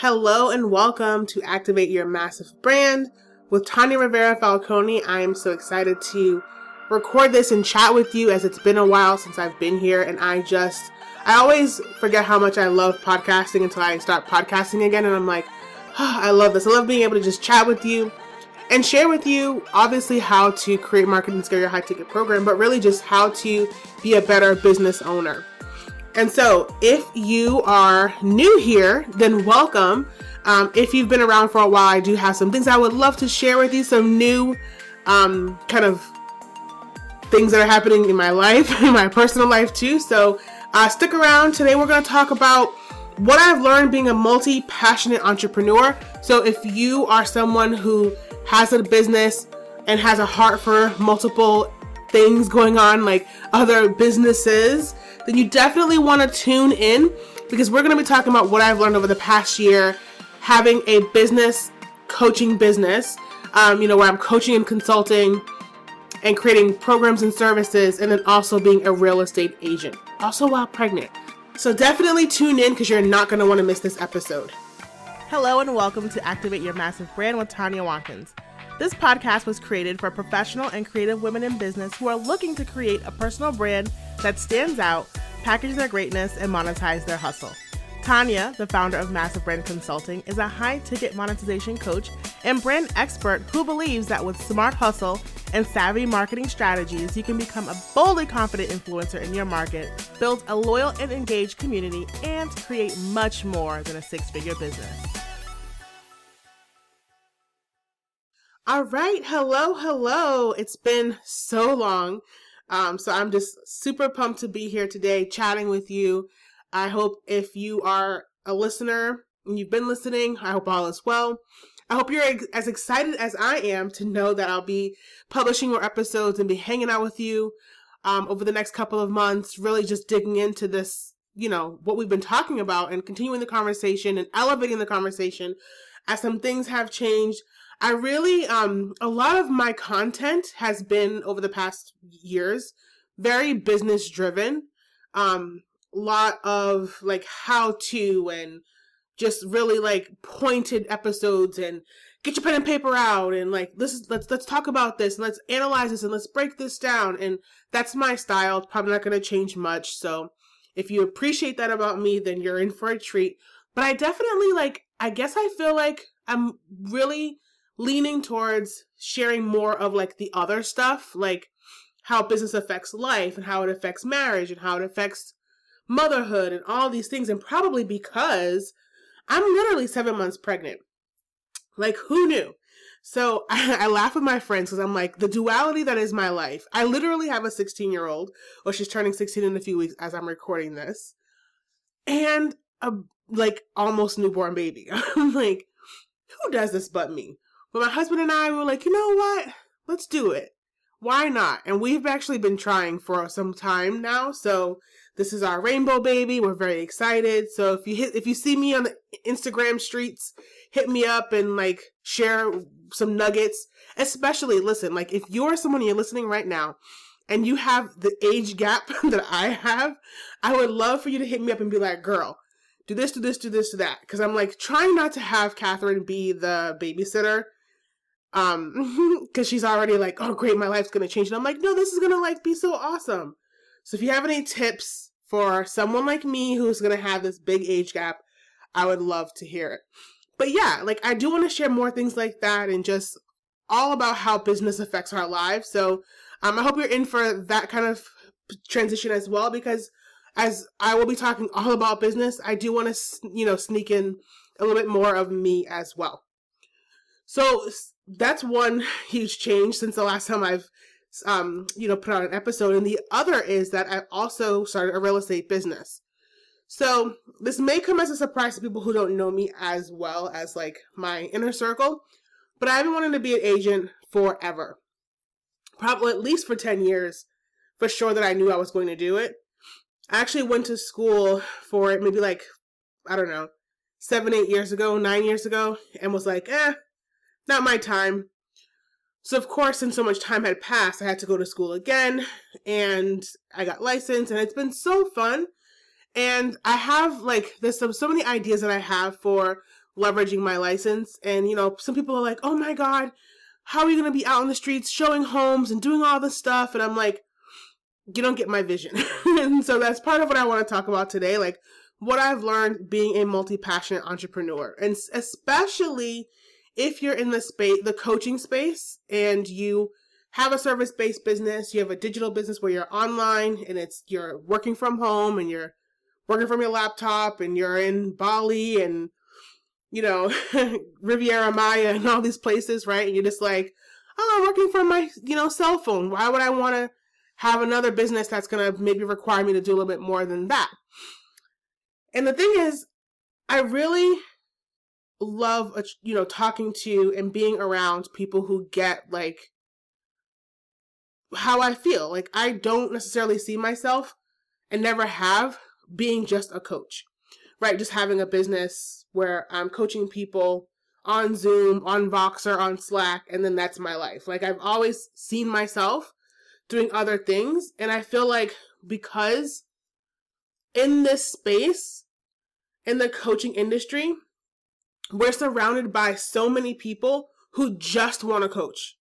Hello and welcome to Activate Your Massive Brand with Tanya Rivera Falcone. I am so excited to record this and chat with you as it's been a while since I've been here and I just I always forget how much I love podcasting until I start podcasting again and I'm like, oh, I love this. I love being able to just chat with you and share with you obviously how to create market and scale your high ticket program, but really just how to be a better business owner. And so, if you are new here, then welcome. Um, if you've been around for a while, I do have some things I would love to share with you, some new um, kind of things that are happening in my life, in my personal life too. So, uh, stick around. Today, we're going to talk about what I've learned being a multi passionate entrepreneur. So, if you are someone who has a business and has a heart for multiple things going on, like other businesses, then you definitely want to tune in because we're going to be talking about what I've learned over the past year having a business coaching business, um, you know, where I'm coaching and consulting and creating programs and services, and then also being a real estate agent, also while pregnant. So definitely tune in because you're not going to want to miss this episode. Hello, and welcome to Activate Your Massive Brand with Tanya Watkins. This podcast was created for professional and creative women in business who are looking to create a personal brand that stands out, package their greatness, and monetize their hustle. Tanya, the founder of Massive Brand Consulting, is a high ticket monetization coach and brand expert who believes that with smart hustle and savvy marketing strategies, you can become a boldly confident influencer in your market, build a loyal and engaged community, and create much more than a six figure business. All right, hello, hello. It's been so long. Um, so I'm just super pumped to be here today chatting with you. I hope if you are a listener and you've been listening, I hope all is well. I hope you're as excited as I am to know that I'll be publishing more episodes and be hanging out with you um, over the next couple of months, really just digging into this, you know, what we've been talking about and continuing the conversation and elevating the conversation as some things have changed. I really, um, a lot of my content has been over the past years very business driven. Um, lot of like how to and just really like pointed episodes and get your pen and paper out and like this is let's let's talk about this and let's analyze this and let's break this down. And that's my style it's probably not going to change much. So if you appreciate that about me then you're in for a treat. But i definitely like i guess i feel like i'm really leaning towards sharing more of like the other stuff like how business affects life and how it affects marriage and how it affects motherhood and all these things and probably because I'm literally seven months pregnant. Like, who knew? So I, I laugh with my friends because I'm like, the duality that is my life. I literally have a 16 year old, or she's turning 16 in a few weeks as I'm recording this, and a like almost newborn baby. I'm like, who does this but me? But my husband and I were like, you know what? Let's do it. Why not? And we've actually been trying for some time now. So this is our rainbow baby. We're very excited. So if you hit, if you see me on the Instagram streets, hit me up and like share some nuggets. Especially, listen, like if you're someone you're listening right now and you have the age gap that I have, I would love for you to hit me up and be like, girl, do this, do this, do this, do that. Cause I'm like trying not to have Catherine be the babysitter. Um, cause she's already like, oh great, my life's gonna change. And I'm like, no, this is gonna like be so awesome. So if you have any tips, for someone like me who's to have this big age gap, I would love to hear it. But yeah, like I do want to share more things like that and just all about how business affects our lives. So um, I hope you're in for that kind of transition as well because as I will be talking all about business, I do want to, you know, sneak in a little bit more of me as well. So that's one huge change since the last time I've um, you know, put out an episode. And the other is that I also started a real estate business. So this may come as a surprise to people who don't know me as well as like my inner circle, but I've been wanting to be an agent forever. Probably at least for 10 years, for sure that I knew I was going to do it. I actually went to school for it maybe like, I don't know, seven, eight years ago, nine years ago, and was like, eh, not my time. So of course, since so much time had passed, I had to go to school again and I got licensed and it's been so fun. And I have like there's so, so many ideas that I have for leveraging my license. And, you know, some people are like, oh my God, how are you going to be out on the streets showing homes and doing all this stuff? And I'm like, you don't get my vision. and so that's part of what I want to talk about today. Like what I've learned being a multi passionate entrepreneur. And especially if you're in the space, the coaching space, and you have a service based business, you have a digital business where you're online and it's you're working from home and you're working from your laptop and you're in Bali and you know Riviera Maya and all these places, right? And you're just like, oh, I'm working from my you know cell phone. Why would I want to have another business that's gonna maybe require me to do a little bit more than that? And the thing is, I really love uh, you know talking to and being around people who get like how I feel. Like I don't necessarily see myself and never have being just a coach. Right? Just having a business where I'm coaching people on Zoom, on Voxer, on Slack, and then that's my life. Like I've always seen myself doing other things and I feel like because in this space in the coaching industry, we're surrounded by so many people who just want to coach.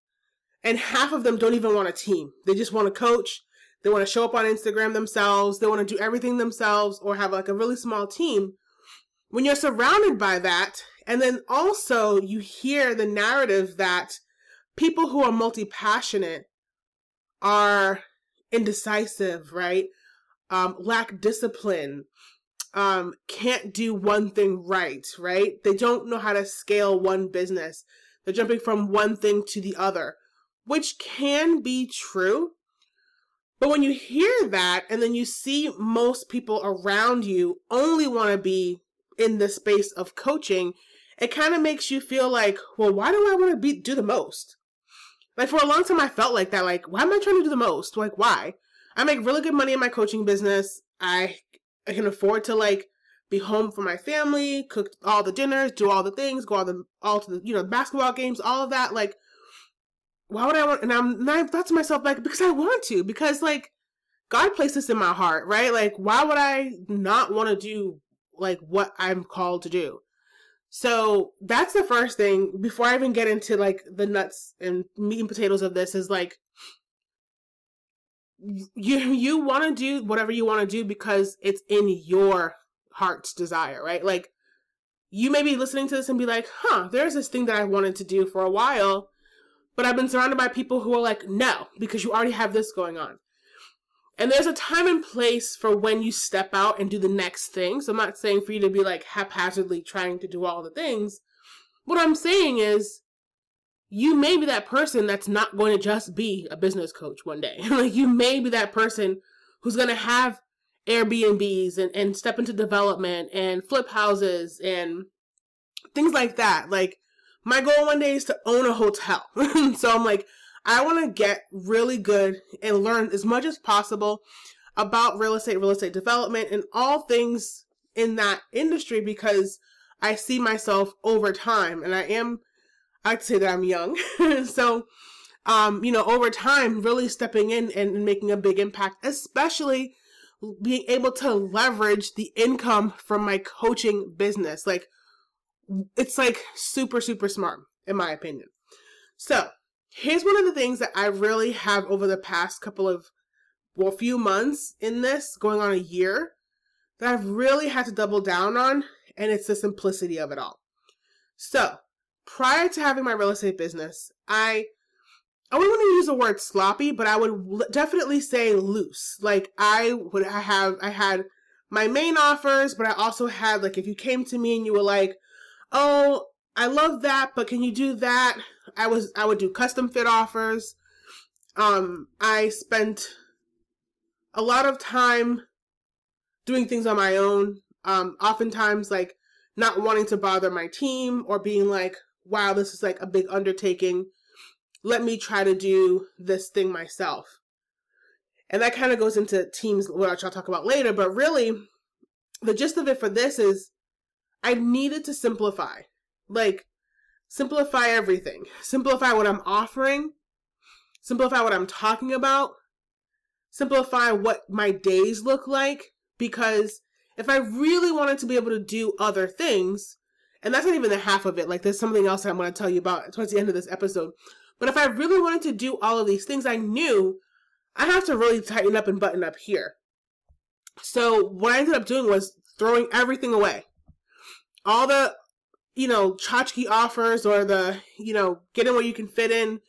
And half of them don't even want a team. They just want to coach. They want to show up on Instagram themselves. They want to do everything themselves or have like a really small team. When you're surrounded by that, and then also you hear the narrative that people who are multi passionate are indecisive, right? Um, lack discipline, um, can't do one thing right, right? They don't know how to scale one business. They're jumping from one thing to the other, which can be true. But when you hear that and then you see most people around you only want to be in the space of coaching, it kind of makes you feel like, well, why do I want to be do the most? Like for a long time I felt like that like why am I trying to do the most? Like why? I make really good money in my coaching business. I I can afford to like be home for my family, cook all the dinners, do all the things, go all the all to the you know basketball games, all of that. Like, why would I want? And I'm and I thought to myself like because I want to because like God placed this in my heart, right? Like, why would I not want to do like what I'm called to do? So that's the first thing before I even get into like the nuts and meat and potatoes of this is like you you want to do whatever you want to do because it's in your heart's desire, right? Like you may be listening to this and be like, "Huh, there's this thing that I wanted to do for a while, but I've been surrounded by people who are like, "No, because you already have this going on." And there's a time and place for when you step out and do the next thing. So I'm not saying for you to be like haphazardly trying to do all the things. What I'm saying is you may be that person that's not going to just be a business coach one day. like you may be that person who's going to have Airbnbs and, and step into development and flip houses and things like that. Like my goal one day is to own a hotel. so I'm like, I want to get really good and learn as much as possible about real estate, real estate development, and all things in that industry because I see myself over time and I am I'd say that I'm young. so, um, you know, over time, really stepping in and making a big impact, especially being able to leverage the income from my coaching business. Like, it's like super, super smart, in my opinion. So, here's one of the things that I really have over the past couple of, well, few months in this, going on a year, that I've really had to double down on, and it's the simplicity of it all. So, prior to having my real estate business, I I wouldn't want to use the word sloppy, but I would definitely say loose. Like I would I have I had my main offers, but I also had like if you came to me and you were like, "Oh, I love that, but can you do that?" I was I would do custom fit offers. Um I spent a lot of time doing things on my own. Um oftentimes like not wanting to bother my team or being like, wow, this is like a big undertaking. Let me try to do this thing myself. And that kind of goes into teams, which I'll talk about later. But really, the gist of it for this is I needed to simplify. Like, simplify everything. Simplify what I'm offering. Simplify what I'm talking about. Simplify what my days look like. Because if I really wanted to be able to do other things, And that's not even the half of it. Like there's something else I'm going to tell you about towards the end of this episode. But if I really wanted to do all of these things, I knew I have to really tighten up and button up here. So what I ended up doing was throwing everything away. All the, you know, tchotchke offers or the, you know, get in where you can fit in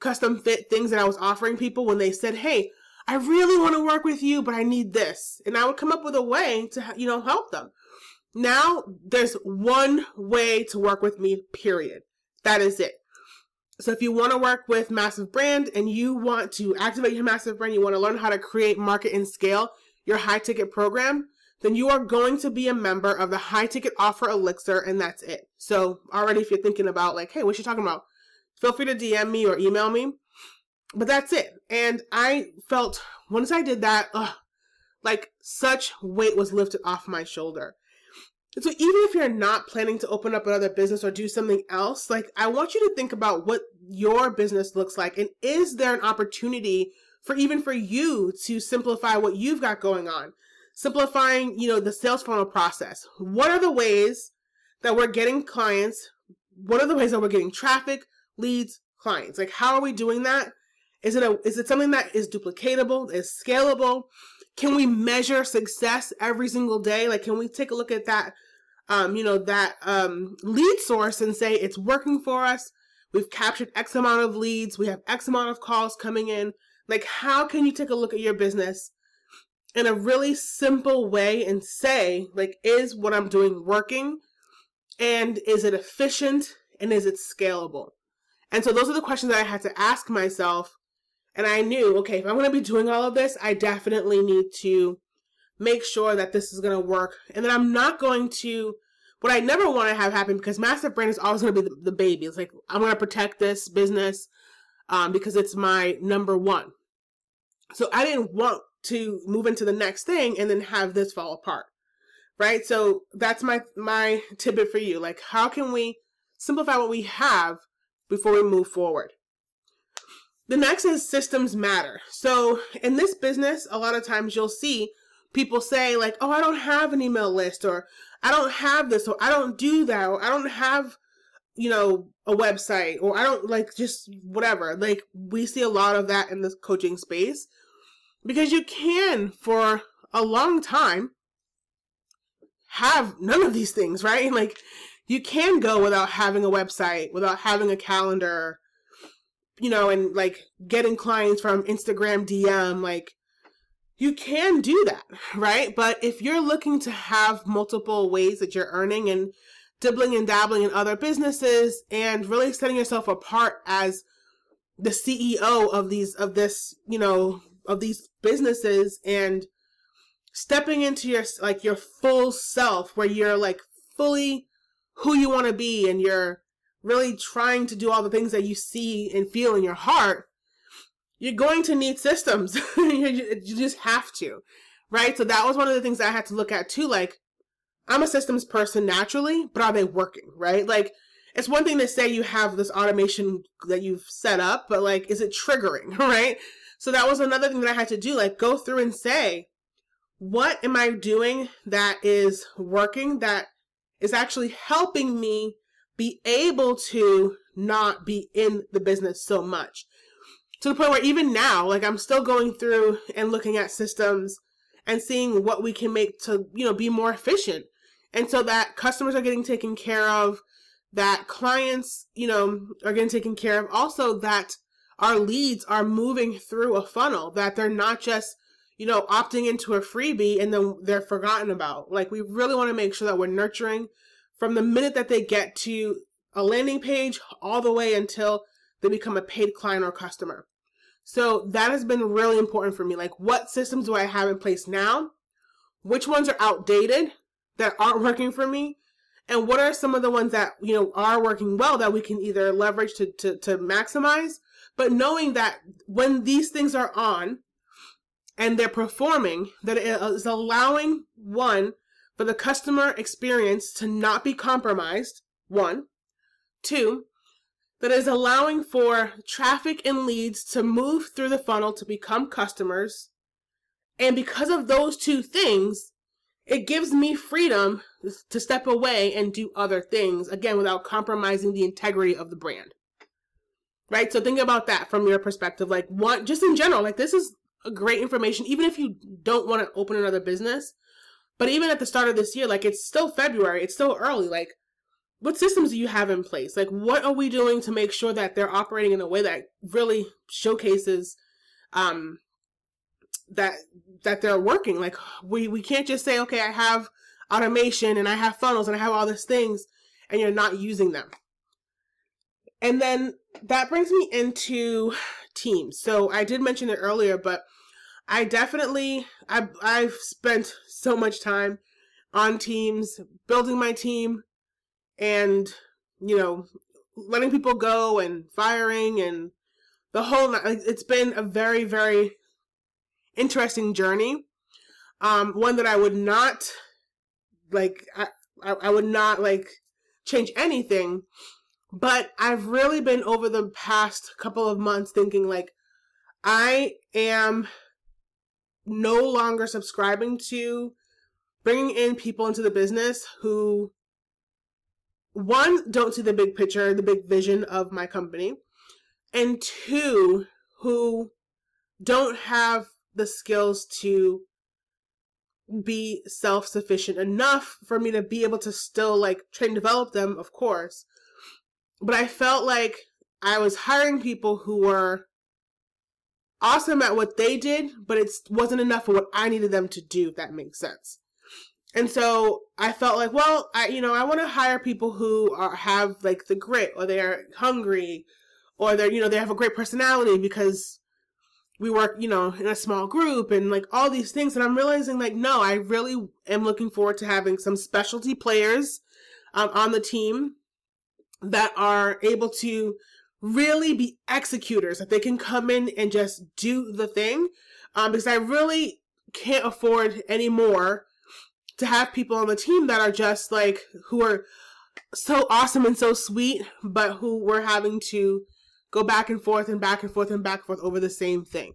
custom fit things that I was offering people when they said, Hey, I really want to work with you, but I need this. And I would come up with a way to, you know, help them. Now there's one way to work with me, period. That is it. So if you want to work with Massive Brand and you want to activate your Massive Brand, you want to learn how to create, market, and scale your high ticket program, then you are going to be a member of the high ticket offer elixir and that's it. So already if you're thinking about like, hey, what's she talking about? Feel free to DM me or email me. But that's it. And I felt once I did that, ugh, like such weight was lifted off my shoulder. So even if you're not planning to open up another business or do something else, like I want you to think about what your business looks like and is there an opportunity for even for you to simplify what you've got going on? Simplifying, you know, the sales funnel process. What are the ways that we're getting clients? What are the ways that we're getting traffic, leads, clients? Like how are we doing that? Is it a is it something that is duplicatable, is scalable? Can we measure success every single day? Like can we take a look at that um, you know, that um, lead source and say it's working for us. We've captured X amount of leads. We have X amount of calls coming in. Like, how can you take a look at your business in a really simple way and say, like, is what I'm doing working? And is it efficient? And is it scalable? And so those are the questions that I had to ask myself. And I knew, okay, if I'm going to be doing all of this, I definitely need to make sure that this is going to work and that I'm not going to what I never want to have happen because massive brand is always going to be the, the, baby. It's like I'm going to protect this business um, because it's my number one. So I didn't want to move into the next thing and then have this fall apart. Right? So that's my my tidbit for you. Like how can we simplify what we have before we move forward? The next is systems matter. So in this business, a lot of times you'll see people say like, "Oh, I don't have an email list," or "I don't have this," or "I don't do that," or "I don't have." you know a website or i don't like just whatever like we see a lot of that in the coaching space because you can for a long time have none of these things right like you can go without having a website without having a calendar you know and like getting clients from instagram dm like you can do that, right? But if you're looking to have multiple ways that you're earning and dibbling and dabbling in other businesses and really setting yourself apart as the CEO of these of this, you know, of these businesses and stepping into your like your full self where you're like fully who you want to be and you're really trying to do all the things that you see and feel in your heart you're going to need systems. you just have to, right? So that was one of the things I had to look at too. Like, I'm a systems person naturally, but are they working, right? Like, it's one thing to say you have this automation that you've set up, but like, is it triggering, right? So that was another thing that I had to do, like, go through and say, what am I doing that is working, that is actually helping me be able to not be in the business so much? To the point where even now, like I'm still going through and looking at systems and seeing what we can make to, you know, be more efficient. And so that customers are getting taken care of, that clients, you know, are getting taken care of. Also that our leads are moving through a funnel, that they're not just, you know, opting into a freebie and then they're forgotten about. Like we really want to make sure that we're nurturing from the minute that they get to a landing page all the way until they become a paid client or customer. So that has been really important for me. Like, what systems do I have in place now? Which ones are outdated that aren't working for me? And what are some of the ones that, you know, are working well that we can either leverage to, to, to maximize? But knowing that when these things are on and they're performing, that it is allowing one, for the customer experience to not be compromised, one. Two, that is allowing for traffic and leads to move through the funnel to become customers. And because of those two things, it gives me freedom to step away and do other things, again, without compromising the integrity of the brand. Right? So think about that from your perspective. Like, what, just in general, like, this is great information, even if you don't want to open another business. But even at the start of this year, like, it's still February, it's still early. Like, what systems do you have in place? Like, what are we doing to make sure that they're operating in a way that really showcases um, that that they're working. Like we we can't just say, okay, I have automation and I have funnels and I have all these things, and you're not using them. And then that brings me into teams. So I did mention it earlier, but I definitely I I've spent so much time on teams, building my team, and you know, letting people go and firing and the whole. It's been a very very interesting journey. Um, one that I would not like. I, I, would not like change anything. But I've really been over the past couple of months thinking like I am no longer subscribing to bringing in people into the business who one don't see the big picture, the big vision of my company, and two who don't have the skills to be self sufficient enough for me to be able to still like train develop them, of course. But I felt like I was hiring people who were awesome at what they did, but it wasn't enough for what I needed them to do, if that makes sense. And so I felt like, well, I you know, I want to hire people who are have like the grit or they are hungry or they're you know, they have a great personality because we work, you know, in a small group and like all these things. And I'm realizing like, no, I really am looking forward to having some specialty players um, on the team that are able to really be executors, that they can come in and just do the thing. Um, because I really can't afford anymore to have people on the team that are just like, who are so awesome and so sweet, but who we're having to go back and forth and back and forth and back and forth over the same thing.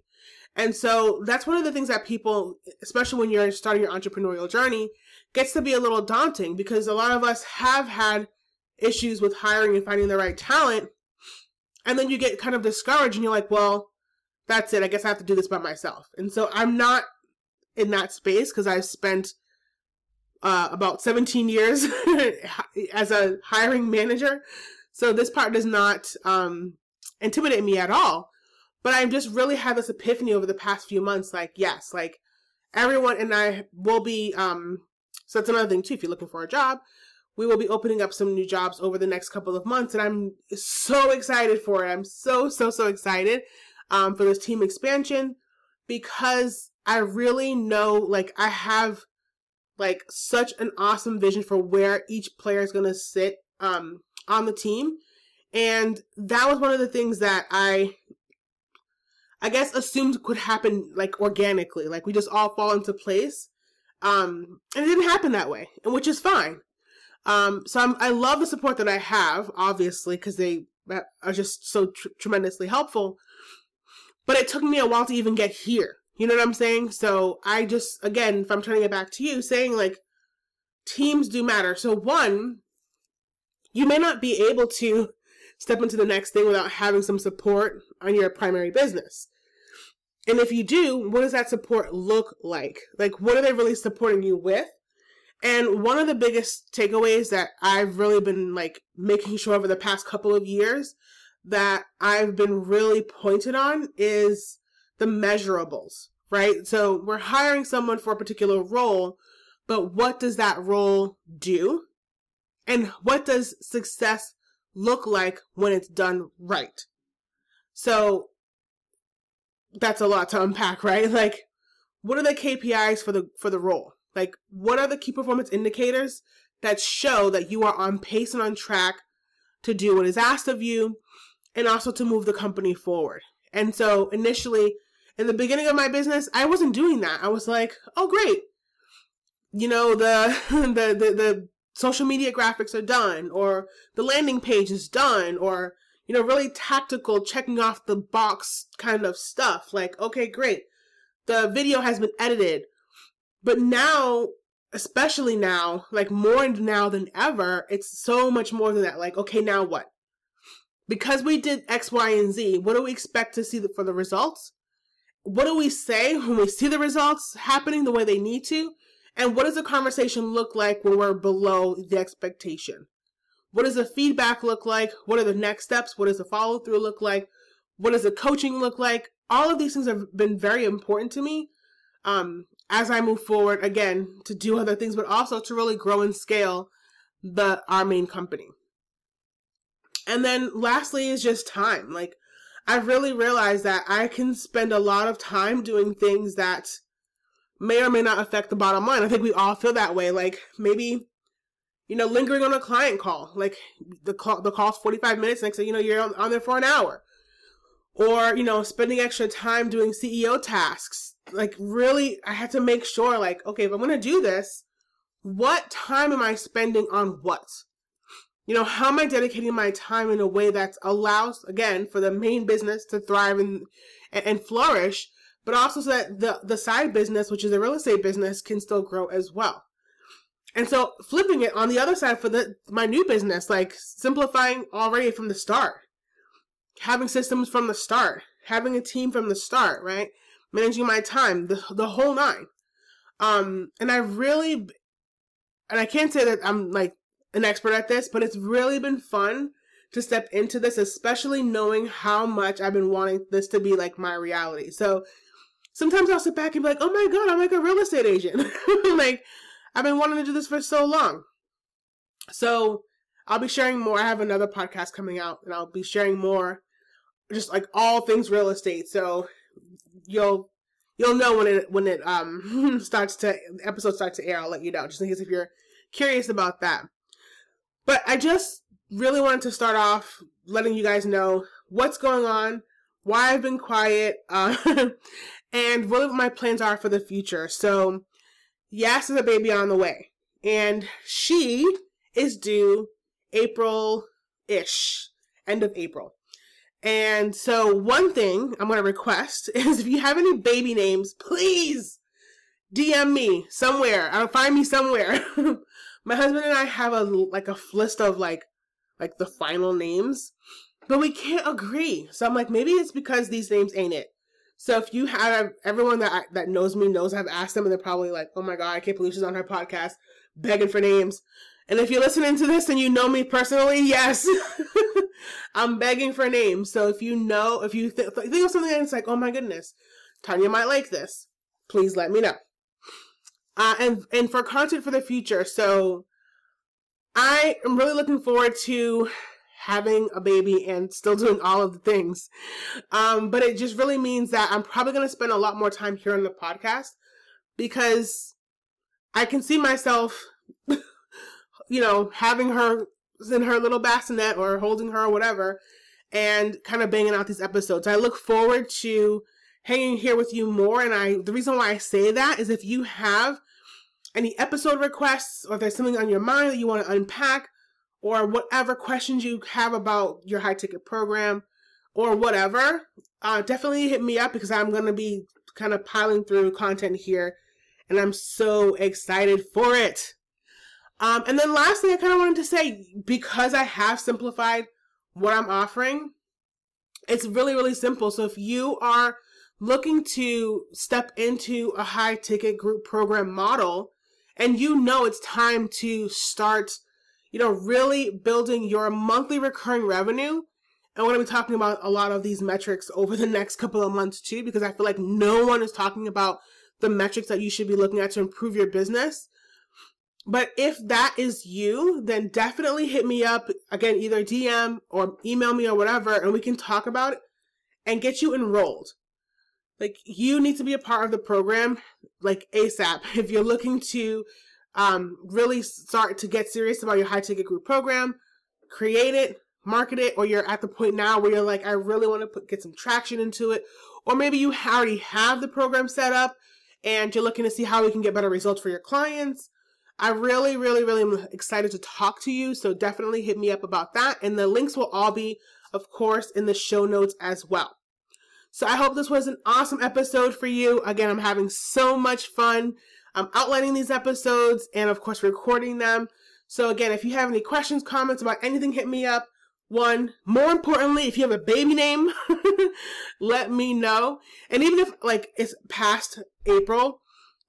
And so that's one of the things that people, especially when you're starting your entrepreneurial journey, gets to be a little daunting because a lot of us have had issues with hiring and finding the right talent. And then you get kind of discouraged and you're like, well, that's it. I guess I have to do this by myself. And so I'm not in that space because I've spent uh, about 17 years as a hiring manager. So this part does not um, intimidate me at all. But I've just really had this epiphany over the past few months. Like, yes, like everyone and I will be, um, so that's another thing too. If you're looking for a job, we will be opening up some new jobs over the next couple of months. And I'm so excited for it. I'm so, so, so excited, um, for this team expansion because I really know, like, I have like such an awesome vision for where each player is going to sit, um, on the team and that was one of the things that I I guess assumed could happen like organically, like we just all fall into place. Um, and it didn't happen that way, and which is fine. Um, so I'm, I love the support that I have, obviously, because they are just so tr- tremendously helpful. But it took me a while to even get here. You know what I'm saying? So I just, again, if I'm turning it back to you, saying like teams do matter. So one, you may not be able to step into the next thing without having some support on your primary business. And if you do, what does that support look like? Like, what are they really supporting you with? And one of the biggest takeaways that I've really been like making sure over the past couple of years that I've been really pointed on is the measurables, right? So we're hiring someone for a particular role, but what does that role do? And what does success look like when it's done right. So that's a lot to unpack, right? Like what are the KPIs for the for the role? Like what are the key performance indicators that show that you are on pace and on track to do what is asked of you and also to move the company forward. And so initially in the beginning of my business, I wasn't doing that. I was like, "Oh great. You know, the the the, the social media graphics are done or the landing page is done or you know really tactical checking off the box kind of stuff like okay great the video has been edited but now especially now, like more now than ever, it's so much more than that. Like, okay, now what? Because we did X, Y, and Z, what do we expect to see for the results? What do we say when we see the results happening the way they need to? And what does the conversation look like when we're below the expectation? What does the feedback look like? What are the next steps? What does the follow through look like? What does the coaching look like? All of these things have been very important to me um, as I move forward again to do other things, but also to really grow and scale the our main company. And then lastly is just time. Like I've really realized that I can spend a lot of time doing things that may or may not affect the bottom line. I think we all feel that way. Like maybe, you know, lingering on a client call. Like the call the call's 45 minutes, next thing you know, you're on, on there for an hour. Or, you know, spending extra time doing CEO tasks. Like really I had to make sure, like, okay, if I'm gonna do this, what time am I spending on what? You know, how am I dedicating my time in a way that allows, again, for the main business to thrive and and flourish, but also so that the, the side business, which is the real estate business, can still grow as well. And so flipping it on the other side for the my new business, like simplifying already from the start, having systems from the start, having a team from the start, right? Managing my time, the the whole nine. Um, and I really, and I can't say that I'm like an expert at this, but it's really been fun to step into this, especially knowing how much I've been wanting this to be like my reality. So sometimes I'll sit back and be like, oh my God, I'm like a real estate agent. like, I've been wanting to do this for so long. So I'll be sharing more. I have another podcast coming out and I'll be sharing more, just like all things real estate. So you'll, you'll know when it, when it, um, starts to, episode starts to air. I'll let you know, just in case if you're curious about that. But I just really wanted to start off letting you guys know what's going on, why I've been quiet, uh, and what my plans are for the future. So, Yas is a baby on the way, and she is due April ish, end of April. And so, one thing I'm going to request is if you have any baby names, please DM me somewhere. I'll find me somewhere. My husband and I have a like a list of like like the final names, but we can't agree. So I'm like, maybe it's because these names ain't it. So if you have everyone that that knows me knows I've asked them, and they're probably like, "Oh my god, I can't believe she's on her podcast begging for names." And if you're listening to this and you know me personally, yes, I'm begging for names. So if you know, if you th- think of something that's like, "Oh my goodness, Tanya might like this," please let me know. Uh, and and for content for the future, so I am really looking forward to having a baby and still doing all of the things. Um, but it just really means that I'm probably going to spend a lot more time here on the podcast because I can see myself, you know, having her in her little bassinet or holding her or whatever and kind of banging out these episodes. I look forward to hanging here with you more. And I, the reason why I say that is if you have any episode requests or if there's something on your mind that you want to unpack, or whatever questions you have about your high ticket program or whatever, uh, definitely hit me up because I'm going to be kind of piling through content here and I'm so excited for it. Um, and then lastly, I kind of wanted to say because I have simplified what I'm offering, it's really, really simple. So if you are looking to step into a high ticket group program model and you know it's time to start you know, really building your monthly recurring revenue. And we're going to be talking about a lot of these metrics over the next couple of months too, because I feel like no one is talking about the metrics that you should be looking at to improve your business. But if that is you, then definitely hit me up again, either DM or email me or whatever, and we can talk about it and get you enrolled. Like you need to be a part of the program like ASAP. If you're looking to um, really start to get serious about your high ticket group program, create it, market it, or you're at the point now where you're like, I really want to put, get some traction into it, or maybe you already have the program set up and you're looking to see how we can get better results for your clients. I really, really, really am excited to talk to you. So definitely hit me up about that. And the links will all be, of course, in the show notes as well. So I hope this was an awesome episode for you. Again, I'm having so much fun I'm outlining these episodes and, of course, recording them. So, again, if you have any questions, comments about anything, hit me up. One, more importantly, if you have a baby name, let me know. And even if, like, it's past April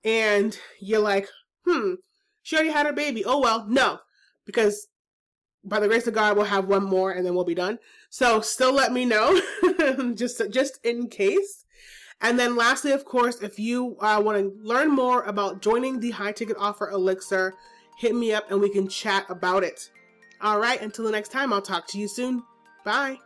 and you're like, hmm, she already had her baby. Oh, well, no, because by the grace of God, we'll have one more and then we'll be done. So still let me know, just just in case. And then lastly, of course, if you uh, want to learn more about joining the high ticket offer Elixir, hit me up and we can chat about it. All right, until the next time, I'll talk to you soon. Bye.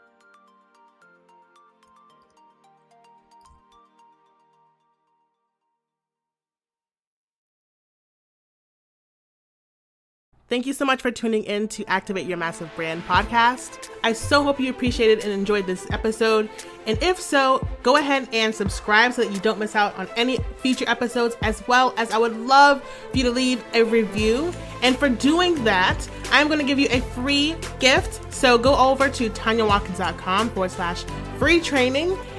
Thank you so much for tuning in to Activate Your Massive Brand podcast. I so hope you appreciated and enjoyed this episode. And if so, go ahead and subscribe so that you don't miss out on any future episodes, as well as I would love for you to leave a review. And for doing that, I'm going to give you a free gift. So go over to tanyawatkins.com forward slash free training.